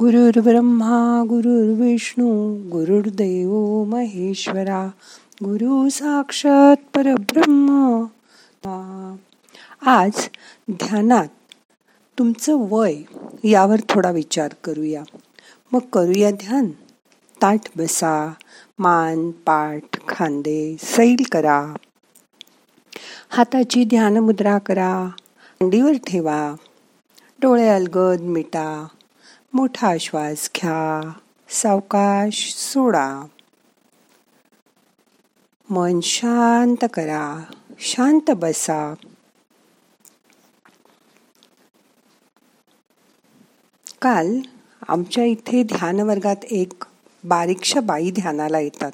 गुरुर्ब्रह्मा गुरुर्विष्णू गुरुर्देव महेश्वरा गुरु साक्षात परब्रह्म. आज ध्यानात तुमचं वय यावर थोडा विचार करूया. मग करूया ध्यान. ताट बसा मान पाठ खांदे सैल करा. हाताची ध्यान मुद्रा करा. अंडीवर ठेवा. डोळे अलगद मिटा. मोठा श्वास घ्या. सावकाश सोडा. मन शांत करा. शांत बसा. काल आमच्या इथे ध्यान वर्गात एक बारीकशा बाई ध्यानाला येतात.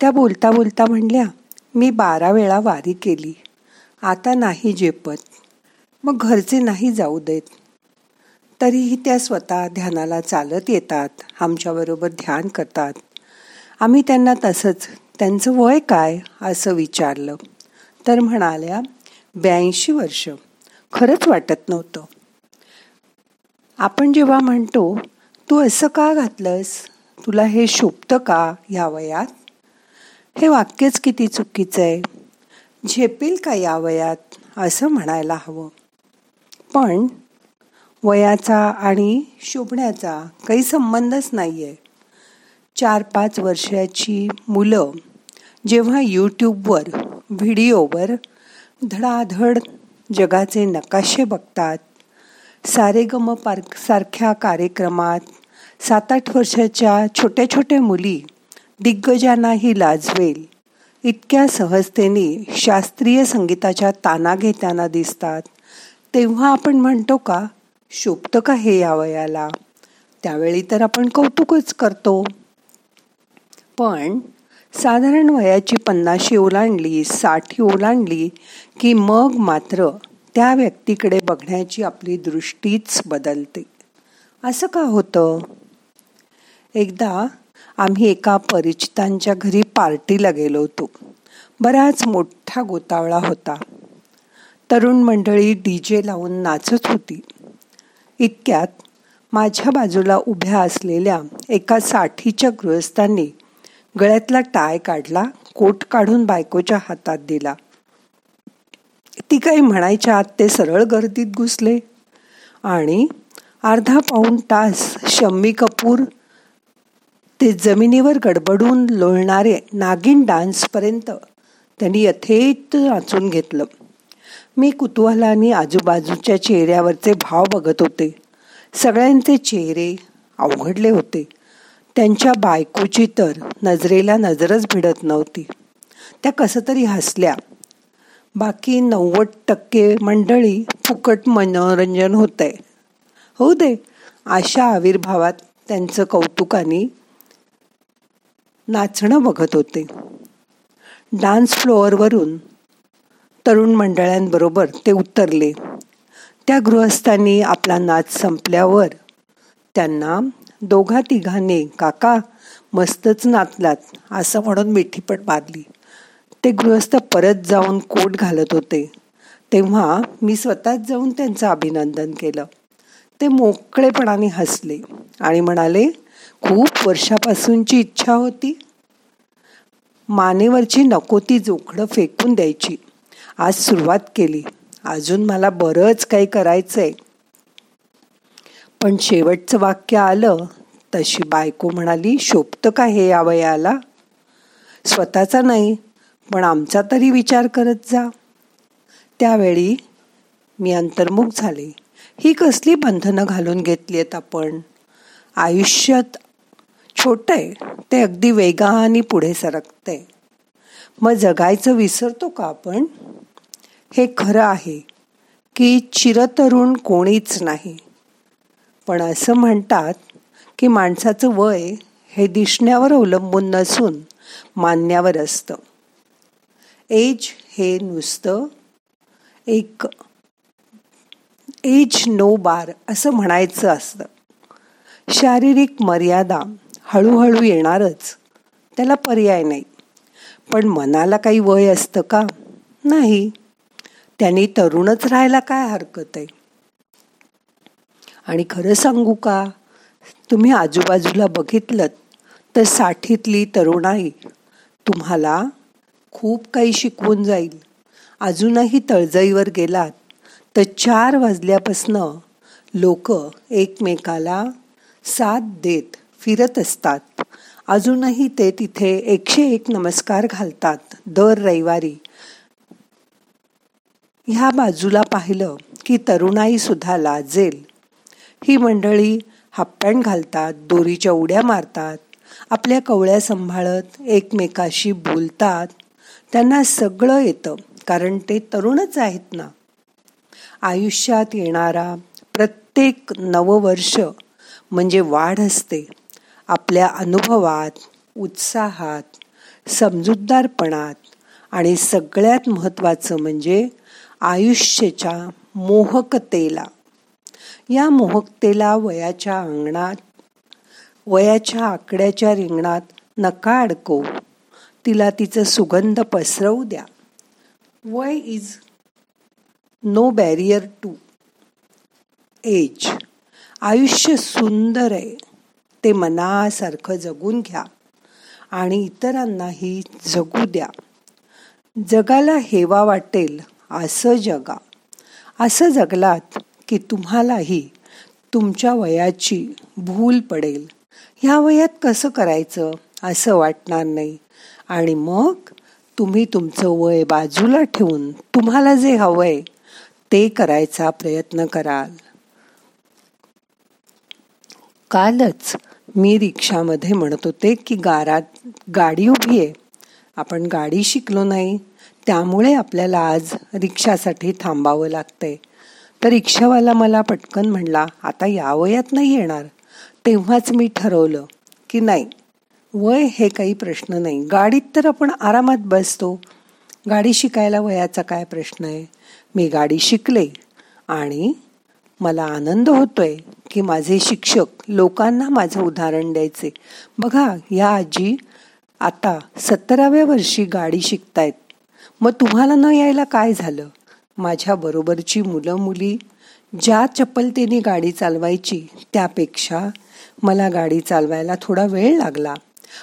त्या बोलता बोलता म्हणल्या मी बारा वेळा वारी केली. आता नाही जेपत मग घरचे नाही जाऊ देत. तरीही त्या स्वतः ध्यानाला चालत येतात आमच्याबरोबर ध्यान करतात. आम्ही त्यांना तसंच त्यांचं वय काय? असं विचारलं. तर म्हणाल्या ब्याऐंशी वर्ष. खरंच वाटत नव्हतं. आपण जेव्हा म्हणतो तू असं का घातलंस? तुला हे शोभतं का या वयात? हे वाक्यच किती चुकीचं आहे. झेपेल का या वयात? असं म्हणायला हवं. पण वयाचा आणि शोभण्याचा काही संबंधच नाही आहे चार पाच वर्षाची मुलं जेव्हा यूट्यूबवर व्हिडिओवर धडाधड जगाचे नकाशे बघतात सारेगम पार्क सारख्या कार्यक्रमात सात आठ वर्षाच्या छोट्या छोट्या मुली दिग्गजांनाही लाजवेल. इतक्या सहजतेने शास्त्रीय संगीताच्या ताना घेताना दिसतात. तेव्हा आपण म्हणतो का शोभतं का हे या वयाला. त्यावेळी तर आपण कौतुकच करतो. पण साधारण वयाची पन्नाशी ओलांडली साठी ओलांडली की मग मात्र त्या व्यक्तीकडे बघण्याची आपली दृष्टीच बदलते. असं का होतं? एकदा आम्ही एका परिचितांच्या घरी पार्टीला गेलो होतो. बराच मोठा गोतावळा होता. तरुण मंडळी डी जे लावून नाचत होती. इतक्यात माझ्या बाजूला उभ्या असलेल्या एका साठीच्या गृहस्थांनी गळ्यातला टाय काढला कोट काढून बायकोच्या हातात दिला. ती काही म्हणायच्या आत ते सरळ गर्दीत घुसले आणि अर्धा पाऊण तास शम्मी कपूर ते जमिनीवर गडबडून लोळणारे नागिन डान्सपर्यंत त्यांनी यथेत नाचून घेतलं. मी कुतूहलाने आजूबाजूच्या चेहऱ्यावरचे भाव बघत होते. सगळ्यांचे चेहरे अवघडले होते. त्यांच्या बायकोची तर नजरेला नजरच भिडत नव्हती. त्या कसं तरी हसल्या. बाकी नव्वद टक्के मंडळी फुकट मनोरंजन होतंय. होऊ दे अशा आविर्भावात त्यांचं कौतुकाने नाचणं बघत होते. डान्स फ्लोअरवरून तरुण मंडळांबरोबर ते उतरले. त्या गृहस्थांनी आपला नाच संपल्यावर त्यांना दोघा तिघांनी काका मस्तच नाचलात असं म्हणून मिठी पण मारली. ते गृहस्थ परत जाऊन कोट घालत होते. तेव्हा मी स्वतःच जाऊन त्यांचं अभिनंदन केलं. ते मोकळेपणाने हसले आणि म्हणाले खूप वर्षापासूनची इच्छा होती. मानेवरची नको ती जोखडं फेकून द्यायची. आज सुरुवात केली. अजून मला बरंच काही करायचंय. पण शेवटचं वाक्य आलं तशी बायको म्हणाली शोभतं का हे या वयाला? स्वतःचा नाही पण आमचा तरी विचार करत जा. त्यावेळी मी अंतर्मुख झाले. ही कसली बंधनं घालून घेतली आहेत आपण? आयुष्यात छोटं आहे ते अगदी वेगाने पुढे सरकतंय. मग जगायचं विसरतो का आपण? हे खरं आहे की चिरतरुण कोणीच नाही. पण असं म्हणतात की माणसाचं वय हे दिसण्यावर अवलंबून नसून मानण्यावर असतं. एज हे नुसतं एक एज नो बार असं म्हणायचं असतं. शारीरिक मर्यादा हळूहळू येणारच त्याला पर्याय नाही. पण मनाला काही वय असतं का? नाही. त्यांनी तरुणच राहायला काय हरकत आहे? आणि खरं सांगू का? तुम्ही आजूबाजूला बघितलं तर साठीतली तरुणाई तुम्हाला खूप काही शिकवून जाईल. अजूनही तळजईवर गेलात तर चार वाजल्यापासनं लोक एकमेकाला साथ देत फिरत असतात. अजूनही ते तिथे एकशे एक नमस्कार घालतात दर रविवारी. ह्या बाजूला पाहिलं की तरुणाईसुद्धा लाजेल. ही मंडळी हापपॅन्ट घालतात दोरीच्या उड्या मारतात आपल्या कवळ्या सांभाळत एकमेकाशी बोलतात. त्यांना सगळं येतं कारण ते तरुणच आहेत ना. आयुष्यात येणारा प्रत्येक नववर्ष म्हणजे वाढ असते. आपल्या अनुभवात उत्साहात समजूतदारपणात आणि सगळ्यात महत्त्वाचं म्हणजे आयुष्याच्या मोहकतेला. या मोहकतेला वयाच्या अंगणात वयाच्या आकड्याच्या रिंगणात नका अडकवू. तिला तिचं सुगंध पसरवू द्या. वय is no barrier to age. आयुष्य सुंदर आहे. ते मनासारखं जगून घ्या. आणि इतरांनाही जगू द्या. जगाला हेवा वाटेल. असं जगा. असं जगलात की तुम्हालाही तुमच्या वयाची भूल पडेल. ह्या वयात कसं करायचं असं वाटणार नाही. आणि मग तुम्ही तुमचं वय बाजूला ठेवून तुम्हाला जे हवंय ते करायचा प्रयत्न कराल. कालच मी रिक्षामध्ये म्हणत होते की गारात गाडी उभी आहे. आपण गाडी शिकलो नाही. त्यामुळे आपल्याला आज रिक्षासाठी थांबावं लागतंय. तर रिक्षावाला मला पटकन म्हणला आता या वयात नाही येणार. तेव्हाच मी ठरवलं की नाही वय हे काही प्रश्न नाही. गाडीत तर आपण आरामात बसतो. गाडी शिकायला वयाचा काय प्रश्न आहे? मी गाडी शिकले आणि मला आनंद होतोय की माझे शिक्षक लोकांना माझं उदाहरण द्यायचे. बघा या आजी आता सत्तराव्या वर्षी गाडी शिकतायत. मग तुम्हाला न यायला काय झालं? माझ्या बरोबरची मुलं मुली ज्या चपलतेने गाडी चालवायची त्यापेक्षा मला गाडी चालवायला थोडा वेळ लागला.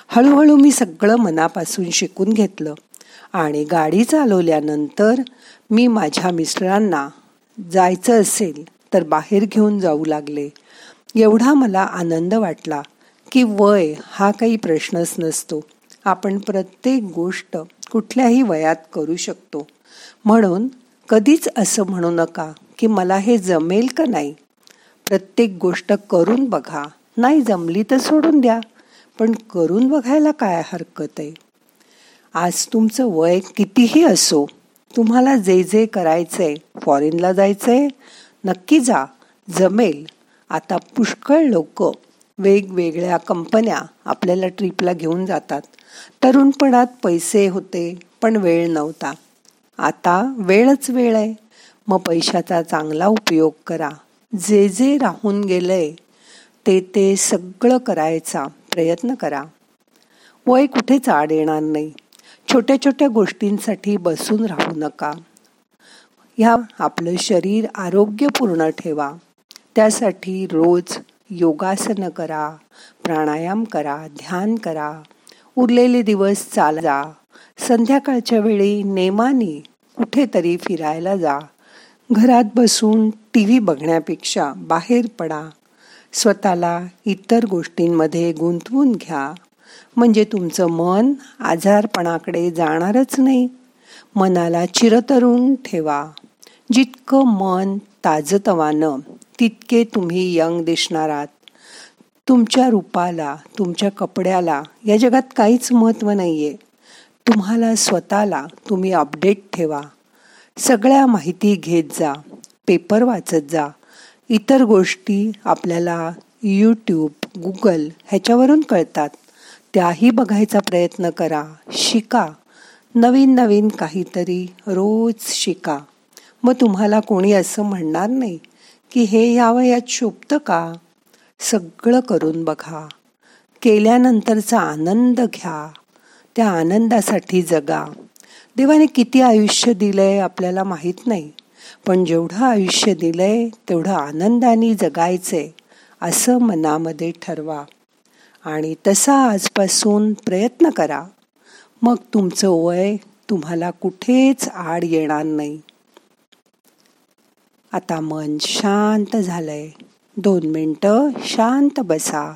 हळूहळू मी सगळं मनापासून शिकून घेतलं आणि गाडी चालवल्यानंतर मी माझ्या मिस्टरांना जायचं असेल तर बाहेर घेऊन जाऊ लागले. एवढा मला आनंद वाटला की वय हा काही प्रश्नच नसतो. आपण प्रत्येक गोष्ट कुठल्याही वयात करू शकतो. म्हणून कधीच असं म्हणू नका की मला हे जमेल का नाही. प्रत्येक गोष्ट करून बघा. नाही जमली तर सोडून द्या. पण करून बघायला काय हरकत आहे? आज तुमचं वय कितीही असो तुम्हाला जे जे करायचं आहे फॉरेनला जायचं आहे नक्की जा. जमेल. आता पुष्कळ लोक वेगवेगळ्या कंपन्या आपल्याला ट्रिपला घेऊन जातात. तरुणपणात पैसे होते पण वेळ नव्हता. आता वेळच वेळ आहे. मग पैशाचा चांगला उपयोग करा. जे जे राहून गेलंय ते ते सगळं करायचा प्रयत्न करा. वय कुठे चाड येणार नाही. छोट्या छोट्या गोष्टींसाठी बसून राहू नका. ह्या आपलं शरीर आरोग्यपूर्ण ठेवा. त्यासाठी रोज योगासनं करा प्राणायाम करा ध्यान करा उरलेले दिवस चाल जा संध्याकाळच्या वेळी नेमाने कुठेतरी फिरायला जा. घरात बसून टी व्ही बघण्यापेक्षा बाहेर पडा. स्वतःला इतर गोष्टींमध्ये गुंतवून घ्या. म्हणजे तुमचं मन आजारपणाकडे जाणारच नाही. मनाला चिरतरून ठेवा. जितकं मन ताजतवानं तितके तुम्ही यंग दिसणार आहात. तुमच्या रूपाला तुमच्या कपड्याला या जगात काहीच महत्त्व नाही आहे तुम्हाला स्वतःला तुम्ही अपडेट ठेवा. सगळ्या माहिती घेत जा पेपर वाचत जा. इतर गोष्टी आपल्याला यूट्यूब गुगल ह्याच्यावरून कळतात. त्याही बघायचा प्रयत्न करा. शिका. नवीन नवीन काहीतरी रोज शिका. मग तुम्हाला कोणी असं म्हणणार नाही. की हे यावयात शोभत शोभतं का? सगळं करून बघा. केल्यानंतरचा आनंद घ्या. त्या आनंदासाठी जगा. देवाने किती आयुष्य दिलंय आपल्याला माहीत नाही. पण जेवढं आयुष्य दिलंय तेवढं आनंदाने जगायचंय असं मनामध्ये ठरवा. आणि तसा आजपासून प्रयत्न करा. मग तुमचं वय तुम्हाला कुठेच आड येणार नाही. आता मन शांत झालंय. दोन मिनटं शांत बसा.